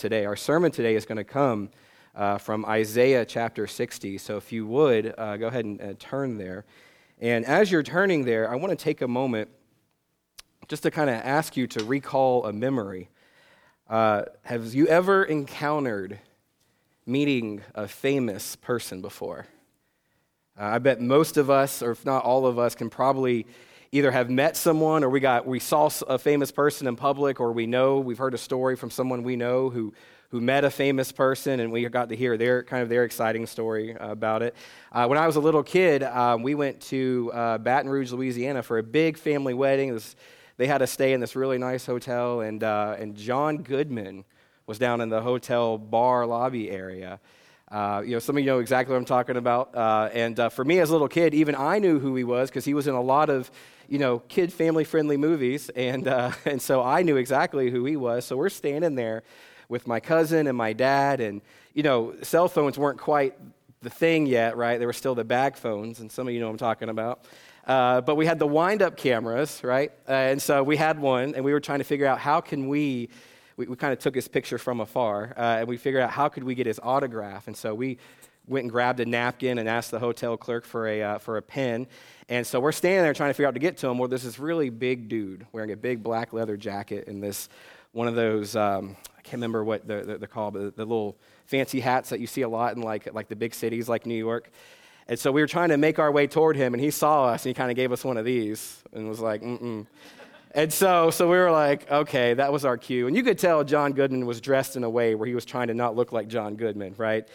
today. Our sermon today is going to come uh, from Isaiah chapter 60. So if you would, uh, go ahead and uh, turn there. And as you're turning there, I want to take a moment just to kind of ask you to recall a memory. Uh, have you ever encountered meeting a famous person before? Uh, I bet most of us, or if not all of us, can probably either have met someone or we got we saw a famous person in public or we know we've heard a story from someone we know who who met a famous person and we got to hear their kind of their exciting story about it. Uh, when i was a little kid um, we went to uh, baton rouge louisiana for a big family wedding. Was, they had to stay in this really nice hotel and, uh, and john goodman was down in the hotel bar lobby area uh, you know, some of you know exactly what I'm talking about. Uh, and uh, for me as a little kid, even I knew who he was because he was in a lot of, you know, kid family friendly movies. And, uh, and so I knew exactly who he was. So we're standing there with my cousin and my dad. And, you know, cell phones weren't quite the thing yet, right? There were still the bag phones. And some of you know what I'm talking about. Uh, but we had the wind up cameras, right? Uh, and so we had one, and we were trying to figure out how can we we, we kind of took his picture from afar, uh, and we figured out how could we get his autograph. And so we went and grabbed a napkin and asked the hotel clerk for a, uh, for a pen. And so we're standing there trying to figure out to get to him. Well, there's this really big dude wearing a big black leather jacket and this one of those, um, I can't remember what they're, they're called, but the little fancy hats that you see a lot in like, like the big cities like New York. And so we were trying to make our way toward him, and he saw us, and he kind of gave us one of these and was like, mm-mm. And so, so we were like, okay, that was our cue. And you could tell John Goodman was dressed in a way where he was trying to not look like John Goodman, right?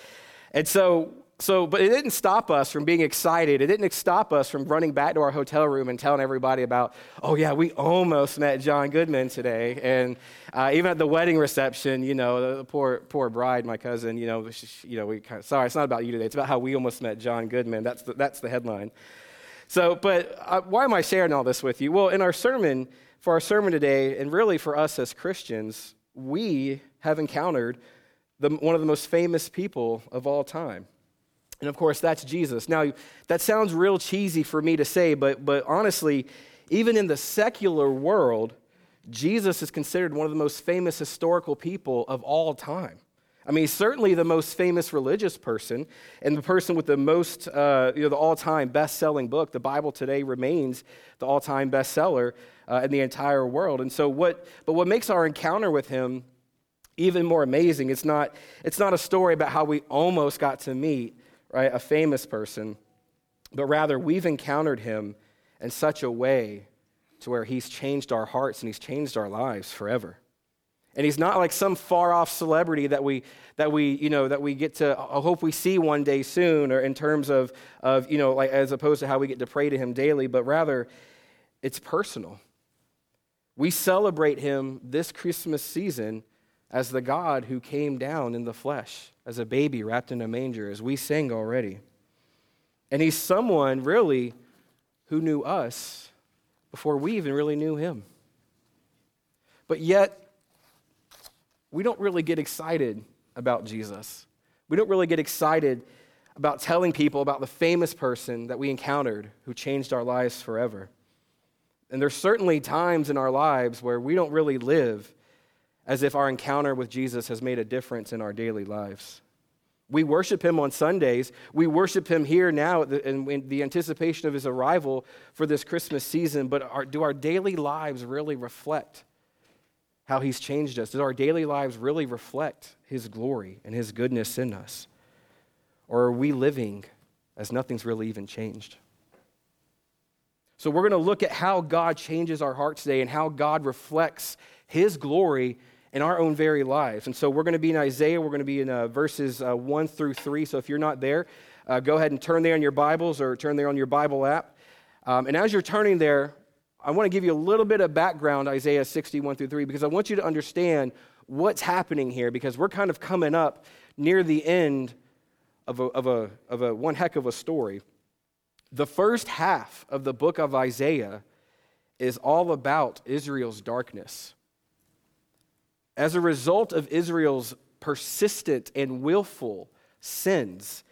And so, so, but it didn't stop us from being excited. It didn't stop us from running back to our hotel room and telling everybody about, oh, yeah, we almost met John Goodman today. And uh, even at the wedding reception, you know, the poor, poor bride, my cousin, you know, she, you know, we kind of, sorry, it's not about you today. It's about how we almost met John Goodman. That's the, that's the headline. So, but uh, why am I sharing all this with you? Well, in our sermon, for our sermon today, and really for us as Christians, we have encountered the, one of the most famous people of all time. And of course, that's Jesus. Now, that sounds real cheesy for me to say, but, but honestly, even in the secular world, Jesus is considered one of the most famous historical people of all time. I mean, certainly the most famous religious person and the person with the most, uh, you know, the all time best selling book. The Bible today remains the all time bestseller uh, in the entire world. And so, what, but what makes our encounter with him even more amazing, it's not, it's not a story about how we almost got to meet, right, a famous person, but rather we've encountered him in such a way to where he's changed our hearts and he's changed our lives forever. And he's not like some far off celebrity that we, that we, you know, that we get to I hope we see one day soon, or in terms of, of, you know, like as opposed to how we get to pray to him daily, but rather it's personal. We celebrate him this Christmas season as the God who came down in the flesh, as a baby wrapped in a manger, as we sang already. And he's someone really who knew us before we even really knew him. But yet, we don't really get excited about Jesus. We don't really get excited about telling people about the famous person that we encountered who changed our lives forever. And there's certainly times in our lives where we don't really live as if our encounter with Jesus has made a difference in our daily lives. We worship him on Sundays. We worship him here now in the anticipation of his arrival for this Christmas season. But do our daily lives really reflect how he's changed us? Does our daily lives really reflect his glory and his goodness in us? Or are we living as nothing's really even changed? So, we're going to look at how God changes our hearts today and how God reflects His glory in our own very lives. And so, we're going to be in Isaiah. We're going to be in uh, verses uh, 1 through 3. So, if you're not there, uh, go ahead and turn there on your Bibles or turn there on your Bible app. Um, and as you're turning there, I want to give you a little bit of background, Isaiah 61 through 3, because I want you to understand what's happening here, because we're kind of coming up near the end of a, of a, of a one heck of a story. The first half of the book of Isaiah is all about Israel's darkness. As a result of Israel's persistent and willful sins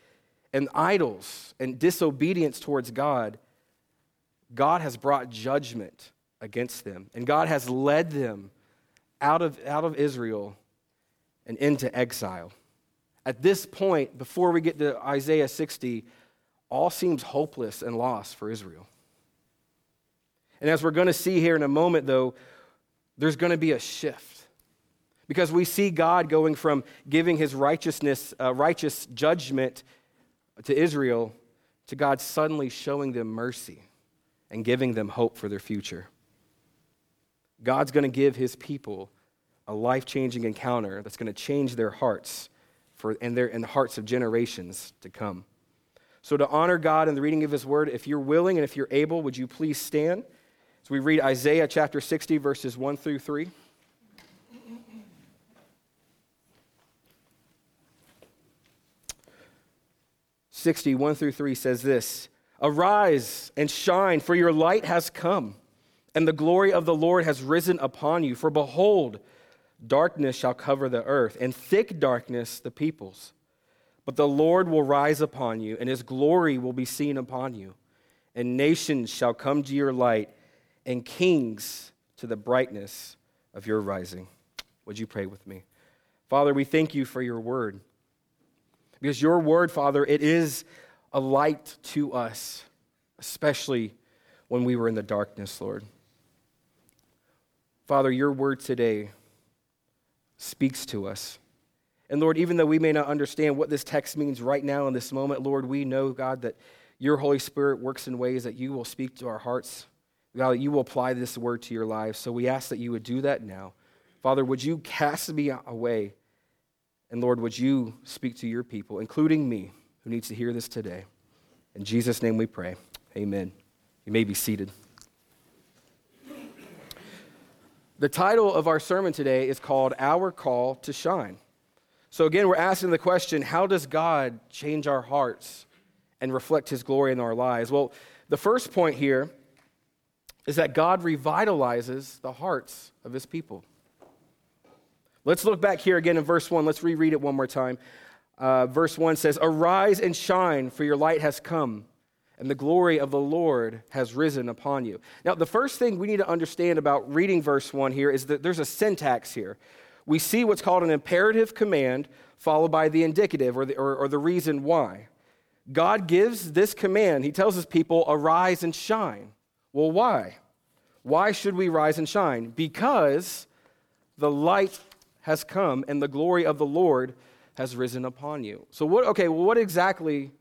and idols and disobedience towards God, God has brought judgment against them. And God has led them out of, out of Israel and into exile. At this point, before we get to Isaiah 60, all seems hopeless and lost for Israel. And as we're going to see here in a moment, though, there's going to be a shift. Because we see God going from giving his righteousness, uh, righteous judgment to Israel to God suddenly showing them mercy and giving them hope for their future. God's going to give his people a life changing encounter that's going to change their hearts for, and, their, and the hearts of generations to come. So, to honor God in the reading of his word, if you're willing and if you're able, would you please stand as we read Isaiah chapter 60, verses 1 through 3? 60, 1 through 3 says this Arise and shine, for your light has come, and the glory of the Lord has risen upon you. For behold, darkness shall cover the earth, and thick darkness the peoples. But the Lord will rise upon you, and his glory will be seen upon you. And nations shall come to your light, and kings to the brightness of your rising. Would you pray with me? Father, we thank you for your word. Because your word, Father, it is a light to us, especially when we were in the darkness, Lord. Father, your word today speaks to us. And Lord, even though we may not understand what this text means right now in this moment, Lord, we know, God, that your Holy Spirit works in ways that you will speak to our hearts. God, that you will apply this word to your lives. So we ask that you would do that now. Father, would you cast me away and Lord, would you speak to your people, including me, who needs to hear this today? In Jesus' name we pray. Amen. You may be seated. The title of our sermon today is called Our Call to Shine. So, again, we're asking the question how does God change our hearts and reflect his glory in our lives? Well, the first point here is that God revitalizes the hearts of his people. Let's look back here again in verse 1. Let's reread it one more time. Uh, verse 1 says, Arise and shine, for your light has come, and the glory of the Lord has risen upon you. Now, the first thing we need to understand about reading verse 1 here is that there's a syntax here. We see what's called an imperative command followed by the indicative or the, or, or the reason why. God gives this command. He tells his people, Arise and shine. Well, why? Why should we rise and shine? Because the light has come and the glory of the Lord has risen upon you. So, what, okay, well, what exactly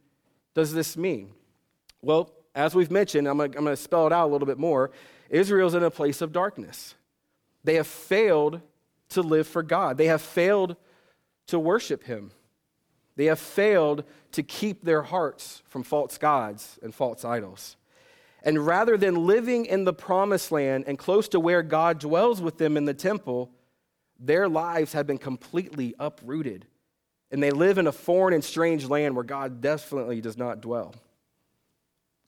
does this mean? Well, as we've mentioned, I'm going to spell it out a little bit more. Israel's in a place of darkness. They have failed to live for God, they have failed to worship Him. They have failed to keep their hearts from false gods and false idols. And rather than living in the promised land and close to where God dwells with them in the temple, their lives have been completely uprooted, and they live in a foreign and strange land where God definitely does not dwell.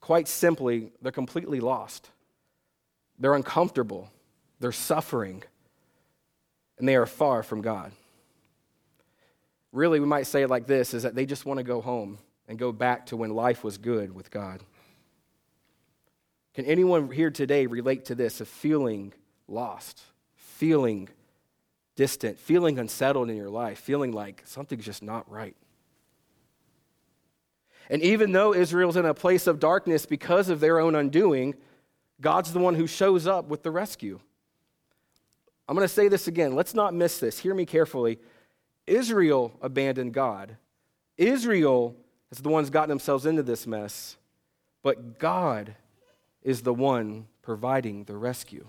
Quite simply, they're completely lost. They're uncomfortable, they're suffering, and they are far from God. Really, we might say it like this is that they just want to go home and go back to when life was good with God. Can anyone here today relate to this of feeling lost, feeling distant, feeling unsettled in your life, feeling like something's just not right. And even though Israel's in a place of darkness because of their own undoing, God's the one who shows up with the rescue. I'm going to say this again. Let's not miss this. Hear me carefully. Israel abandoned God. Israel is the ones gotten themselves into this mess, but God is the one providing the rescue.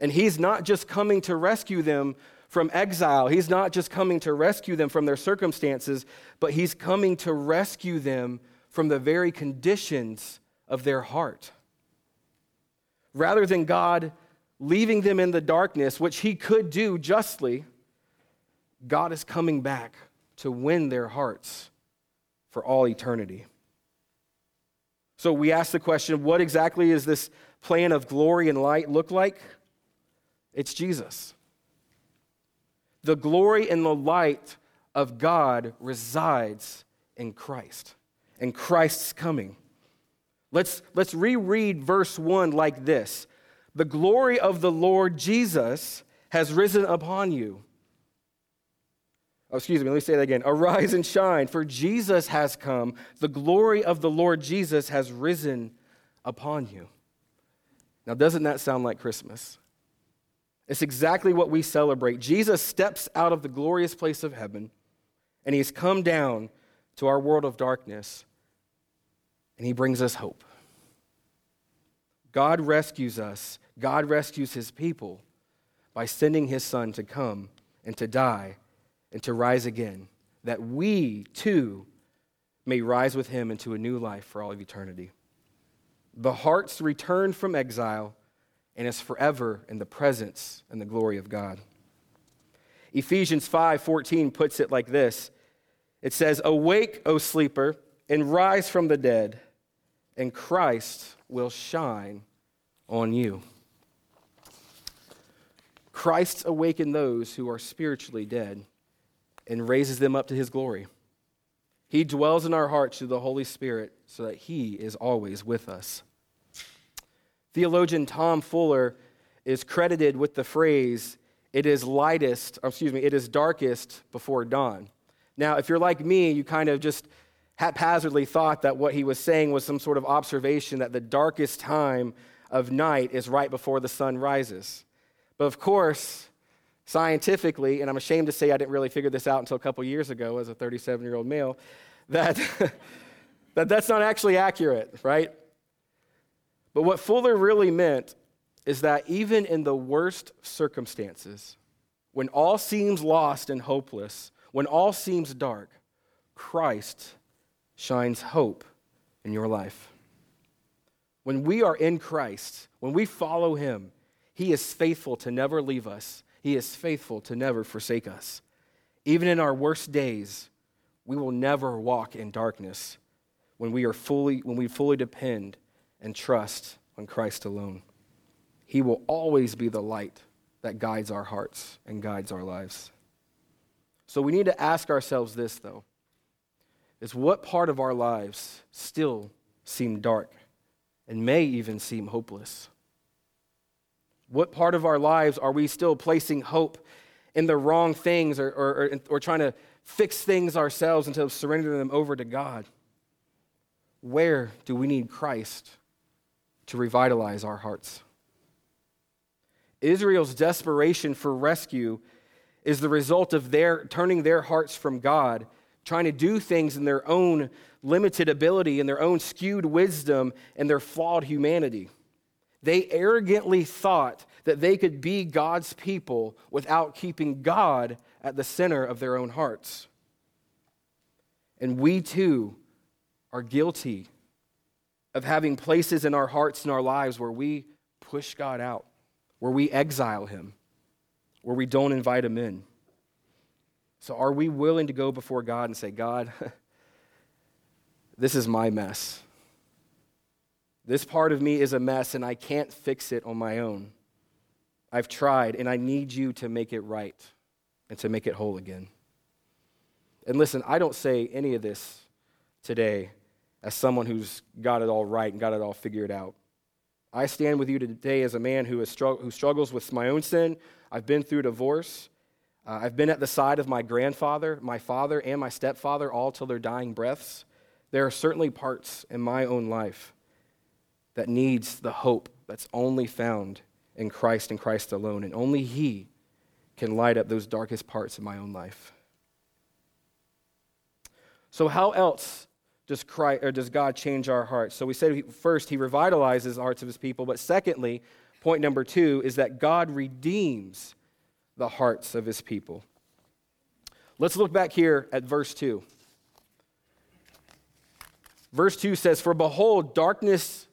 And he's not just coming to rescue them from exile, he's not just coming to rescue them from their circumstances, but he's coming to rescue them from the very conditions of their heart. Rather than God leaving them in the darkness, which he could do justly, God is coming back to win their hearts for all eternity. So we ask the question what exactly is this plan of glory and light look like? It's Jesus. The glory and the light of God resides in Christ, in Christ's coming. Let's, let's reread verse 1 like this The glory of the Lord Jesus has risen upon you. Oh, excuse me, let me say that again. Arise and shine, for Jesus has come. The glory of the Lord Jesus has risen upon you. Now, doesn't that sound like Christmas? It's exactly what we celebrate. Jesus steps out of the glorious place of heaven, and he's come down to our world of darkness, and he brings us hope. God rescues us, God rescues his people by sending his son to come and to die and to rise again, that we too may rise with him into a new life for all of eternity. The heart's returned from exile and is forever in the presence and the glory of God. Ephesians 5:14 puts it like this. It says, "Awake, O sleeper, and rise from the dead, and Christ will shine on you." Christ awakens those who are spiritually dead and raises them up to his glory. He dwells in our hearts through the Holy Spirit so that he is always with us. Theologian Tom Fuller is credited with the phrase, it is lightest, excuse me, it is darkest before dawn. Now, if you're like me, you kind of just haphazardly thought that what he was saying was some sort of observation that the darkest time of night is right before the sun rises. But of course, scientifically, and I'm ashamed to say I didn't really figure this out until a couple years ago as a 37 year old male, that, that that's not actually accurate, right? But what Fuller really meant is that even in the worst circumstances, when all seems lost and hopeless, when all seems dark, Christ shines hope in your life. When we are in Christ, when we follow Him, He is faithful to never leave us he is faithful to never forsake us. Even in our worst days, we will never walk in darkness when we are fully when we fully depend and trust on Christ alone. He will always be the light that guides our hearts and guides our lives. So we need to ask ourselves this though. Is what part of our lives still seem dark and may even seem hopeless? What part of our lives are we still placing hope in the wrong things or, or, or, or trying to fix things ourselves instead of surrendering them over to God? Where do we need Christ to revitalize our hearts? Israel's desperation for rescue is the result of their turning their hearts from God, trying to do things in their own limited ability, in their own skewed wisdom, and their flawed humanity. They arrogantly thought that they could be God's people without keeping God at the center of their own hearts. And we too are guilty of having places in our hearts and our lives where we push God out, where we exile Him, where we don't invite Him in. So, are we willing to go before God and say, God, this is my mess? This part of me is a mess and I can't fix it on my own. I've tried and I need you to make it right and to make it whole again. And listen, I don't say any of this today as someone who's got it all right and got it all figured out. I stand with you today as a man who, is who struggles with my own sin. I've been through divorce. Uh, I've been at the side of my grandfather, my father, and my stepfather all till their dying breaths. There are certainly parts in my own life that needs the hope that's only found in Christ and Christ alone. And only He can light up those darkest parts of my own life. So, how else does, Christ, or does God change our hearts? So, we said first, He revitalizes the hearts of His people. But secondly, point number two is that God redeems the hearts of His people. Let's look back here at verse 2. Verse 2 says, For behold, darkness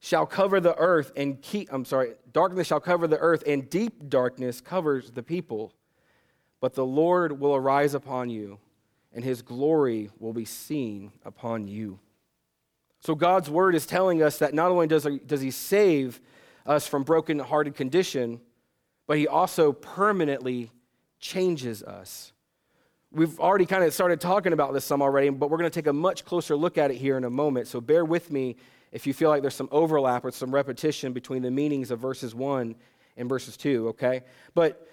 shall cover the earth and keep, I'm sorry, darkness shall cover the earth and deep darkness covers the people. But the Lord will arise upon you and his glory will be seen upon you. So God's word is telling us that not only does he, does he save us from broken hearted condition, but he also permanently changes us. We've already kind of started talking about this some already, but we're going to take a much closer look at it here in a moment. So bear with me if you feel like there's some overlap or some repetition between the meanings of verses 1 and verses 2, okay? But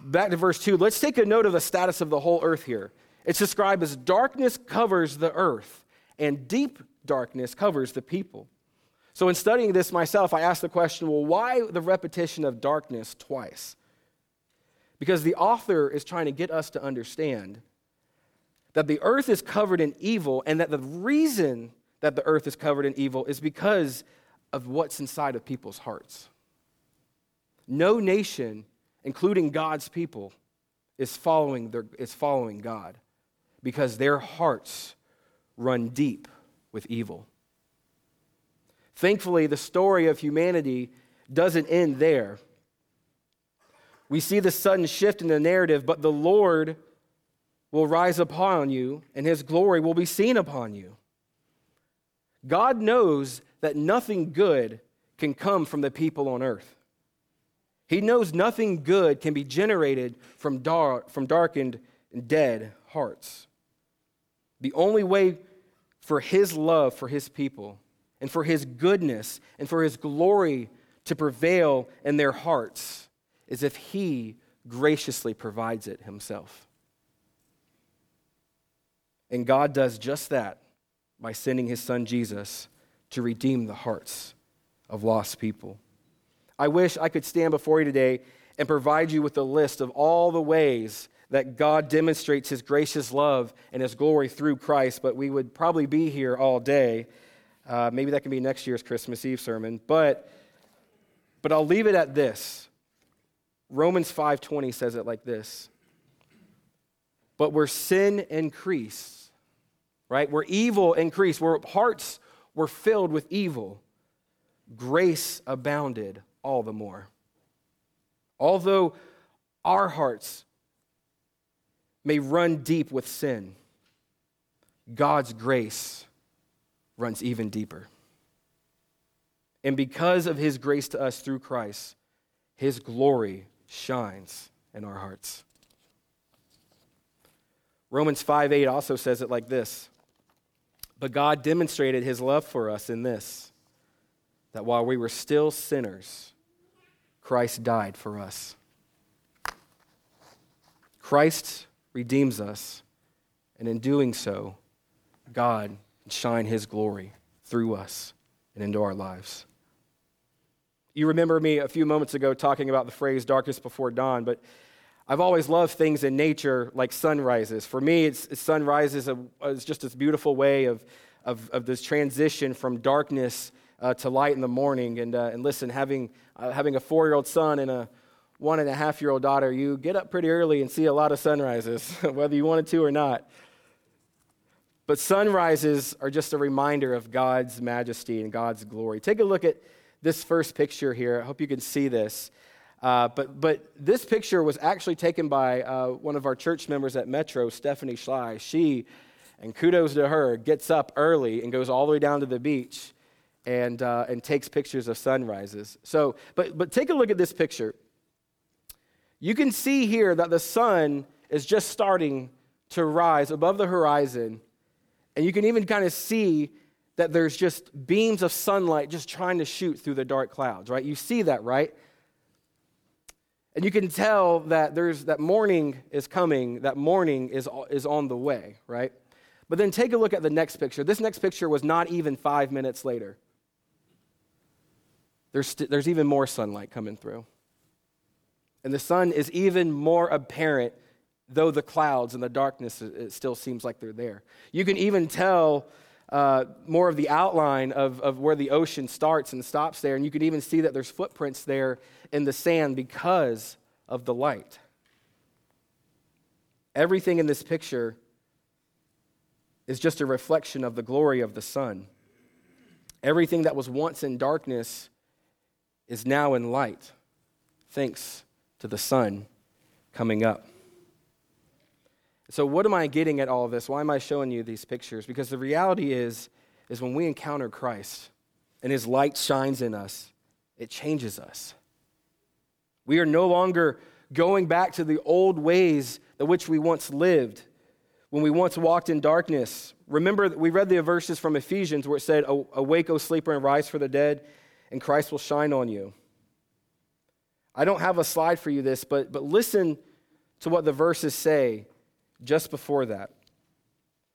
back to verse 2, let's take a note of the status of the whole earth here. It's described as darkness covers the earth, and deep darkness covers the people. So, in studying this myself, I asked the question well, why the repetition of darkness twice? Because the author is trying to get us to understand that the earth is covered in evil, and that the reason that the earth is covered in evil is because of what's inside of people's hearts. No nation, including God's people, is following, their, is following God because their hearts run deep with evil. Thankfully, the story of humanity doesn't end there. We see the sudden shift in the narrative, but the Lord will rise upon you, and his glory will be seen upon you. God knows that nothing good can come from the people on earth. He knows nothing good can be generated from, dark, from darkened and dead hearts. The only way for his love for his people and for his goodness and for his glory to prevail in their hearts is if he graciously provides it himself. And God does just that by sending his son Jesus to redeem the hearts of lost people. I wish I could stand before you today and provide you with a list of all the ways that God demonstrates his gracious love and his glory through Christ, but we would probably be here all day. Uh, maybe that can be next year's Christmas Eve sermon. But, but I'll leave it at this. Romans 5.20 says it like this. But where sin increased, right? Where evil increased, where hearts were filled with evil, grace abounded all the more. Although our hearts may run deep with sin, God's grace runs even deeper. And because of his grace to us through Christ, his glory shines in our hearts. Romans 5 8 also says it like this But God demonstrated his love for us in this, that while we were still sinners, Christ died for us. Christ redeems us, and in doing so, God can shine his glory through us and into our lives. You remember me a few moments ago talking about the phrase darkest before dawn, but I've always loved things in nature like sunrises. For me, it's, sunrises is just this beautiful way of, of, of this transition from darkness uh, to light in the morning. And, uh, and listen, having, uh, having a four year old son and a one and a half year old daughter, you get up pretty early and see a lot of sunrises, whether you wanted to or not. But sunrises are just a reminder of God's majesty and God's glory. Take a look at this first picture here. I hope you can see this. Uh, but, but this picture was actually taken by uh, one of our church members at Metro, Stephanie Schley. She, and kudos to her, gets up early and goes all the way down to the beach and, uh, and takes pictures of sunrises. So, but, but take a look at this picture. You can see here that the sun is just starting to rise above the horizon, and you can even kind of see that there's just beams of sunlight just trying to shoot through the dark clouds, right? You see that, right? And you can tell that there's that morning is coming, that morning is, is on the way, right? But then take a look at the next picture. This next picture was not even five minutes later there's, st- there's even more sunlight coming through. And the sun is even more apparent, though the clouds and the darkness, it still seems like they're there. You can even tell uh, more of the outline of, of where the ocean starts and stops there. And you can even see that there's footprints there in the sand because of the light. Everything in this picture is just a reflection of the glory of the sun. Everything that was once in darkness is now in light, thanks to the sun coming up. So, what am I getting at all of this? Why am I showing you these pictures? Because the reality is, is when we encounter Christ and his light shines in us, it changes us. We are no longer going back to the old ways that which we once lived, when we once walked in darkness. Remember, we read the verses from Ephesians where it said, Awake, O sleeper, and rise for the dead and Christ will shine on you. I don't have a slide for you this, but, but listen to what the verses say just before that.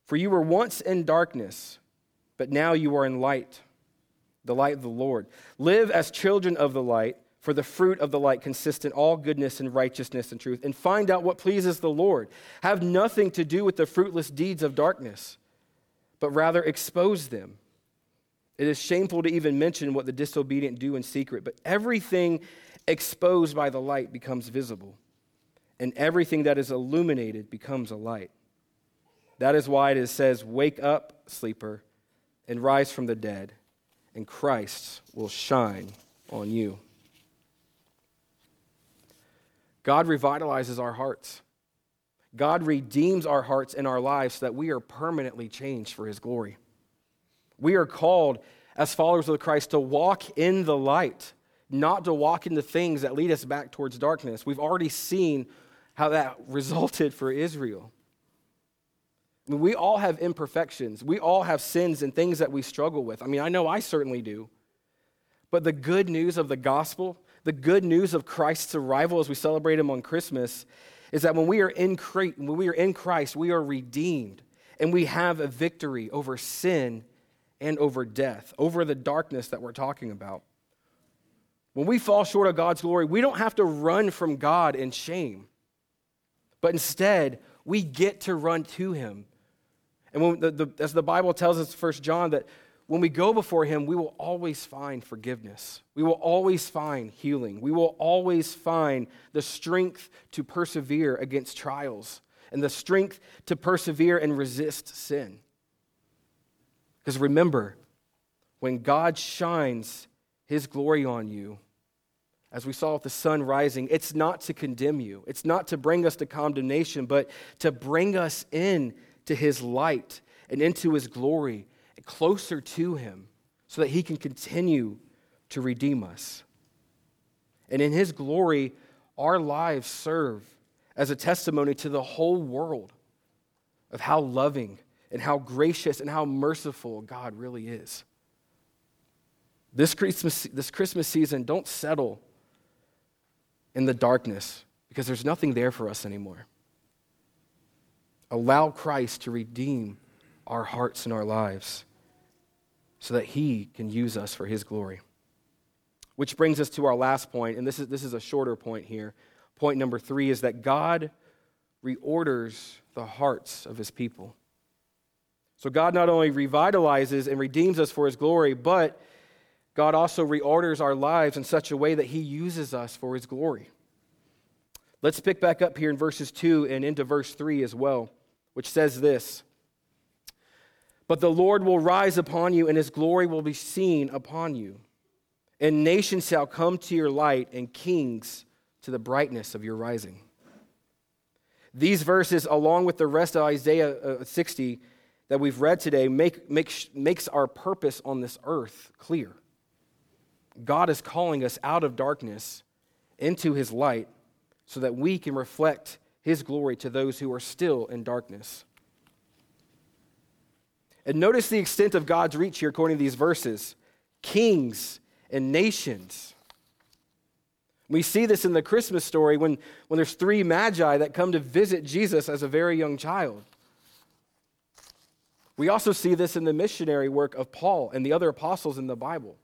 For you were once in darkness, but now you are in light, the light of the Lord. Live as children of the light, for the fruit of the light consists in all goodness and righteousness and truth, and find out what pleases the Lord. Have nothing to do with the fruitless deeds of darkness, but rather expose them. It is shameful to even mention what the disobedient do in secret, but everything exposed by the light becomes visible, and everything that is illuminated becomes a light. That is why it says, Wake up, sleeper, and rise from the dead, and Christ will shine on you. God revitalizes our hearts. God redeems our hearts and our lives so that we are permanently changed for his glory. We are called as followers of Christ to walk in the light not to walk into things that lead us back towards darkness. We've already seen how that resulted for Israel. I mean, we all have imperfections. We all have sins and things that we struggle with. I mean, I know I certainly do. But the good news of the gospel, the good news of Christ's arrival as we celebrate him on Christmas, is that when we are in when we are in Christ, we are redeemed and we have a victory over sin and over death, over the darkness that we're talking about. When we fall short of God's glory, we don't have to run from God in shame, but instead, we get to run to Him. And when the, the, as the Bible tells us, First John, that when we go before Him, we will always find forgiveness. We will always find healing. We will always find the strength to persevere against trials and the strength to persevere and resist sin. Because remember, when God shines His glory on you, as we saw with the sun rising, it's not to condemn you. It's not to bring us to condemnation, but to bring us in to his light and into his glory, closer to him, so that he can continue to redeem us. And in his glory, our lives serve as a testimony to the whole world of how loving and how gracious and how merciful God really is. This Christmas, this Christmas season, don't settle in the darkness because there's nothing there for us anymore. Allow Christ to redeem our hearts and our lives so that he can use us for his glory. Which brings us to our last point, and this is, this is a shorter point here. Point number three is that God reorders the hearts of his people. So God not only revitalizes and redeems us for his glory, but God also reorders our lives in such a way that He uses us for His glory. Let's pick back up here in verses 2 and into verse 3 as well, which says this But the Lord will rise upon you, and His glory will be seen upon you. And nations shall come to your light, and kings to the brightness of your rising. These verses, along with the rest of Isaiah uh, 60 that we've read today, make, make, makes our purpose on this earth clear. God is calling us out of darkness into his light so that we can reflect his glory to those who are still in darkness. And notice the extent of God's reach here according to these verses kings and nations. We see this in the Christmas story when, when there's three magi that come to visit Jesus as a very young child. We also see this in the missionary work of Paul and the other apostles in the Bible.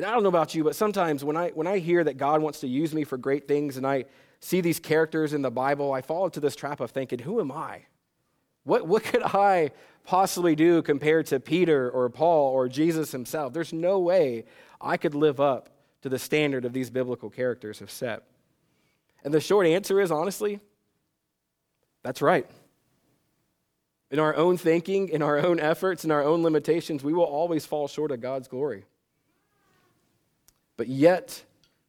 And I don't know about you, but sometimes when I, when I hear that God wants to use me for great things and I see these characters in the Bible, I fall into this trap of thinking, who am I? What, what could I possibly do compared to Peter or Paul or Jesus himself? There's no way I could live up to the standard of these biblical characters have set. And the short answer is honestly, that's right. In our own thinking, in our own efforts, in our own limitations, we will always fall short of God's glory. But yet,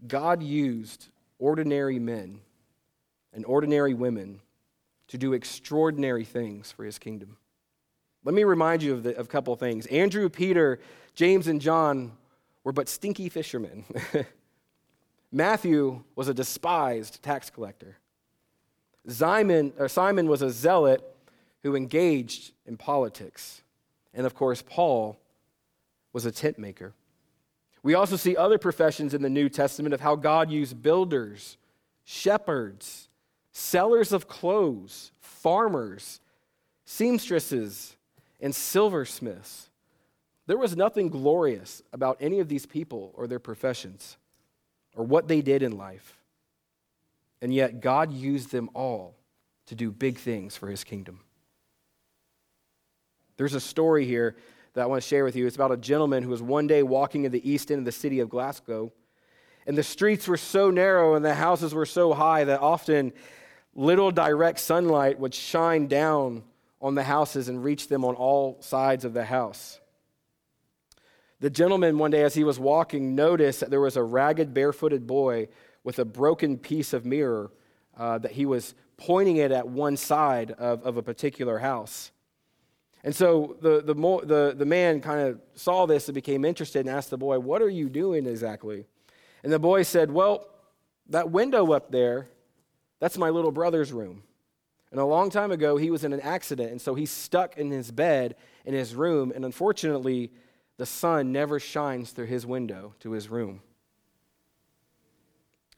God used ordinary men and ordinary women to do extraordinary things for his kingdom. Let me remind you of, the, of a couple of things. Andrew, Peter, James, and John were but stinky fishermen. Matthew was a despised tax collector. Simon, Simon was a zealot who engaged in politics. And of course, Paul was a tent maker. We also see other professions in the New Testament of how God used builders, shepherds, sellers of clothes, farmers, seamstresses, and silversmiths. There was nothing glorious about any of these people or their professions or what they did in life. And yet, God used them all to do big things for his kingdom. There's a story here that I want to share with you. It's about a gentleman who was one day walking in the east end of the city of Glasgow. And the streets were so narrow and the houses were so high that often little direct sunlight would shine down on the houses and reach them on all sides of the house. The gentleman, one day as he was walking, noticed that there was a ragged, barefooted boy with a broken piece of mirror uh, that he was pointing it at one side of, of a particular house. And so the, the, the, the man kind of saw this and became interested and asked the boy, What are you doing exactly? And the boy said, Well, that window up there, that's my little brother's room. And a long time ago, he was in an accident, and so he's stuck in his bed in his room, and unfortunately, the sun never shines through his window to his room.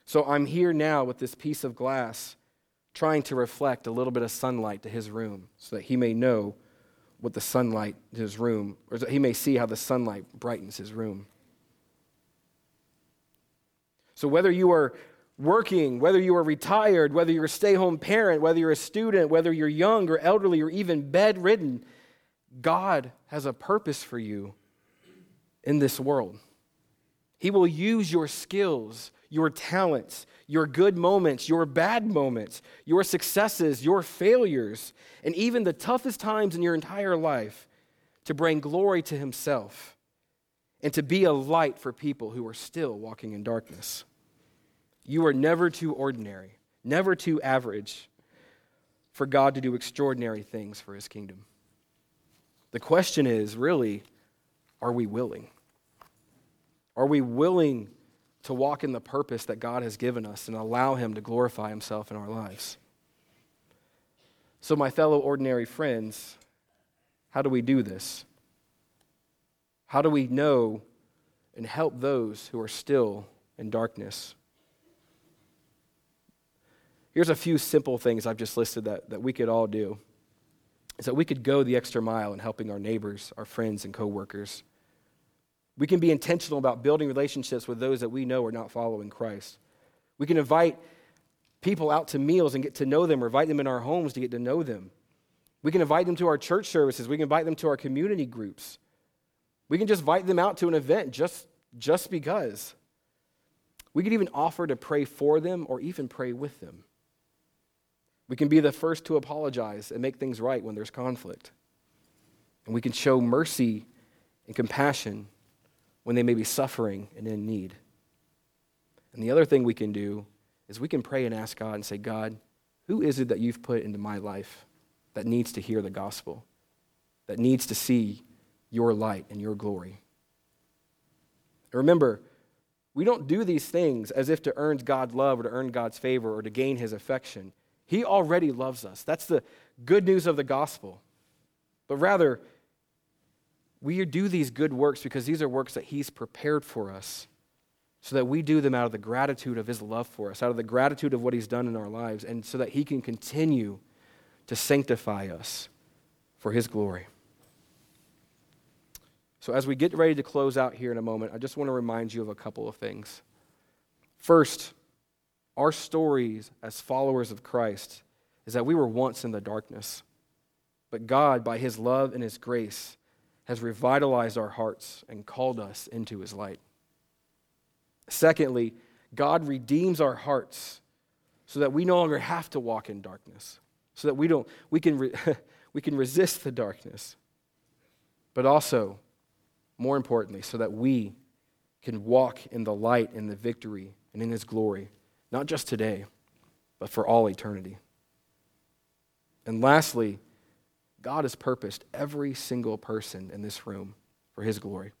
So I'm here now with this piece of glass, trying to reflect a little bit of sunlight to his room so that he may know what the sunlight in his room, or he may see how the sunlight brightens his room. So whether you are working, whether you are retired, whether you're a stay home parent, whether you're a student, whether you're young or elderly or even bedridden, God has a purpose for you in this world. He will use your skills, your talents, your good moments, your bad moments, your successes, your failures, and even the toughest times in your entire life to bring glory to Himself and to be a light for people who are still walking in darkness. You are never too ordinary, never too average for God to do extraordinary things for His kingdom. The question is really, are we willing? Are we willing to walk in the purpose that God has given us and allow Him to glorify Himself in our lives? So, my fellow ordinary friends, how do we do this? How do we know and help those who are still in darkness? Here's a few simple things I've just listed that, that we could all do. Is that we could go the extra mile in helping our neighbors, our friends, and coworkers we can be intentional about building relationships with those that we know are not following Christ. We can invite people out to meals and get to know them, or invite them in our homes to get to know them. We can invite them to our church services. We can invite them to our community groups. We can just invite them out to an event just, just because. We can even offer to pray for them or even pray with them. We can be the first to apologize and make things right when there's conflict. And we can show mercy and compassion when they may be suffering and in need. And the other thing we can do is we can pray and ask God and say, God, who is it that you've put into my life that needs to hear the gospel, that needs to see your light and your glory? And remember, we don't do these things as if to earn God's love or to earn God's favor or to gain his affection. He already loves us. That's the good news of the gospel. But rather, we do these good works because these are works that He's prepared for us so that we do them out of the gratitude of His love for us, out of the gratitude of what He's done in our lives, and so that He can continue to sanctify us for His glory. So, as we get ready to close out here in a moment, I just want to remind you of a couple of things. First, our stories as followers of Christ is that we were once in the darkness, but God, by His love and His grace, has revitalized our hearts and called us into his light. Secondly, God redeems our hearts so that we no longer have to walk in darkness, so that we, don't, we, can, re- we can resist the darkness, but also, more importantly, so that we can walk in the light and the victory and in his glory, not just today, but for all eternity. And lastly, God has purposed every single person in this room for his glory.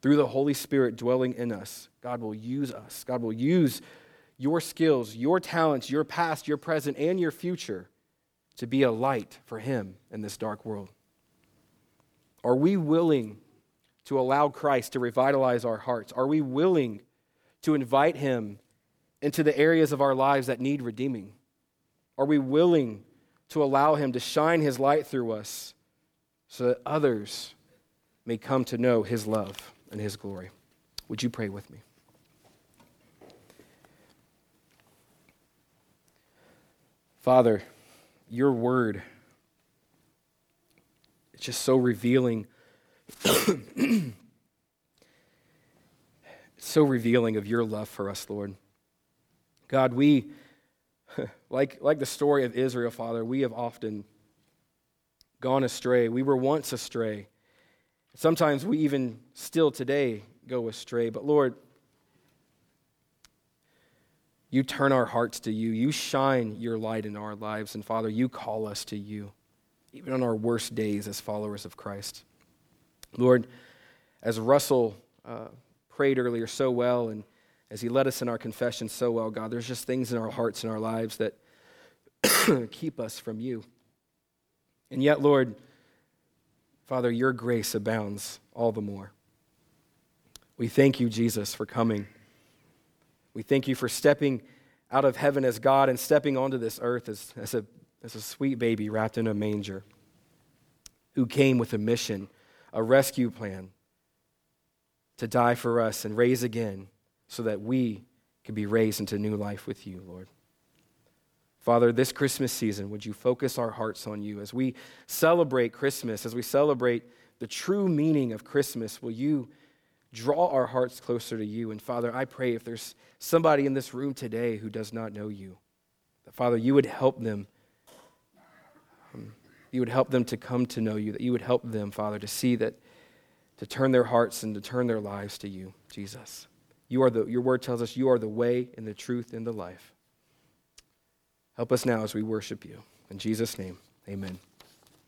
Through the Holy Spirit dwelling in us, God will use us. God will use your skills, your talents, your past, your present, and your future to be a light for him in this dark world. Are we willing to allow Christ to revitalize our hearts? Are we willing to invite him into the areas of our lives that need redeeming? Are we willing to allow Him to shine His light through us so that others may come to know His love and His glory? Would you pray with me? Father, your word is just so revealing. so revealing of your love for us, Lord. God, we, like, like the story of Israel, Father, we have often gone astray. We were once astray. Sometimes we even still today go astray. But Lord, you turn our hearts to you. You shine your light in our lives. And Father, you call us to you, even on our worst days as followers of Christ. Lord, as Russell uh, prayed earlier so well, and as he led us in our confession so well, God, there's just things in our hearts and our lives that keep us from you. And yet, Lord, Father, your grace abounds all the more. We thank you, Jesus, for coming. We thank you for stepping out of heaven as God and stepping onto this earth as, as, a, as a sweet baby wrapped in a manger who came with a mission, a rescue plan to die for us and raise again so that we could be raised into new life with you, Lord. Father, this Christmas season, would you focus our hearts on you as we celebrate Christmas, as we celebrate the true meaning of Christmas? Will you draw our hearts closer to you. And Father, I pray if there's somebody in this room today who does not know you, that Father, you would help them. Um, you would help them to come to know you, that you would help them, Father, to see that, to turn their hearts and to turn their lives to you, Jesus. You are the, your word tells us you are the way and the truth and the life. Help us now as we worship you. In Jesus' name, amen.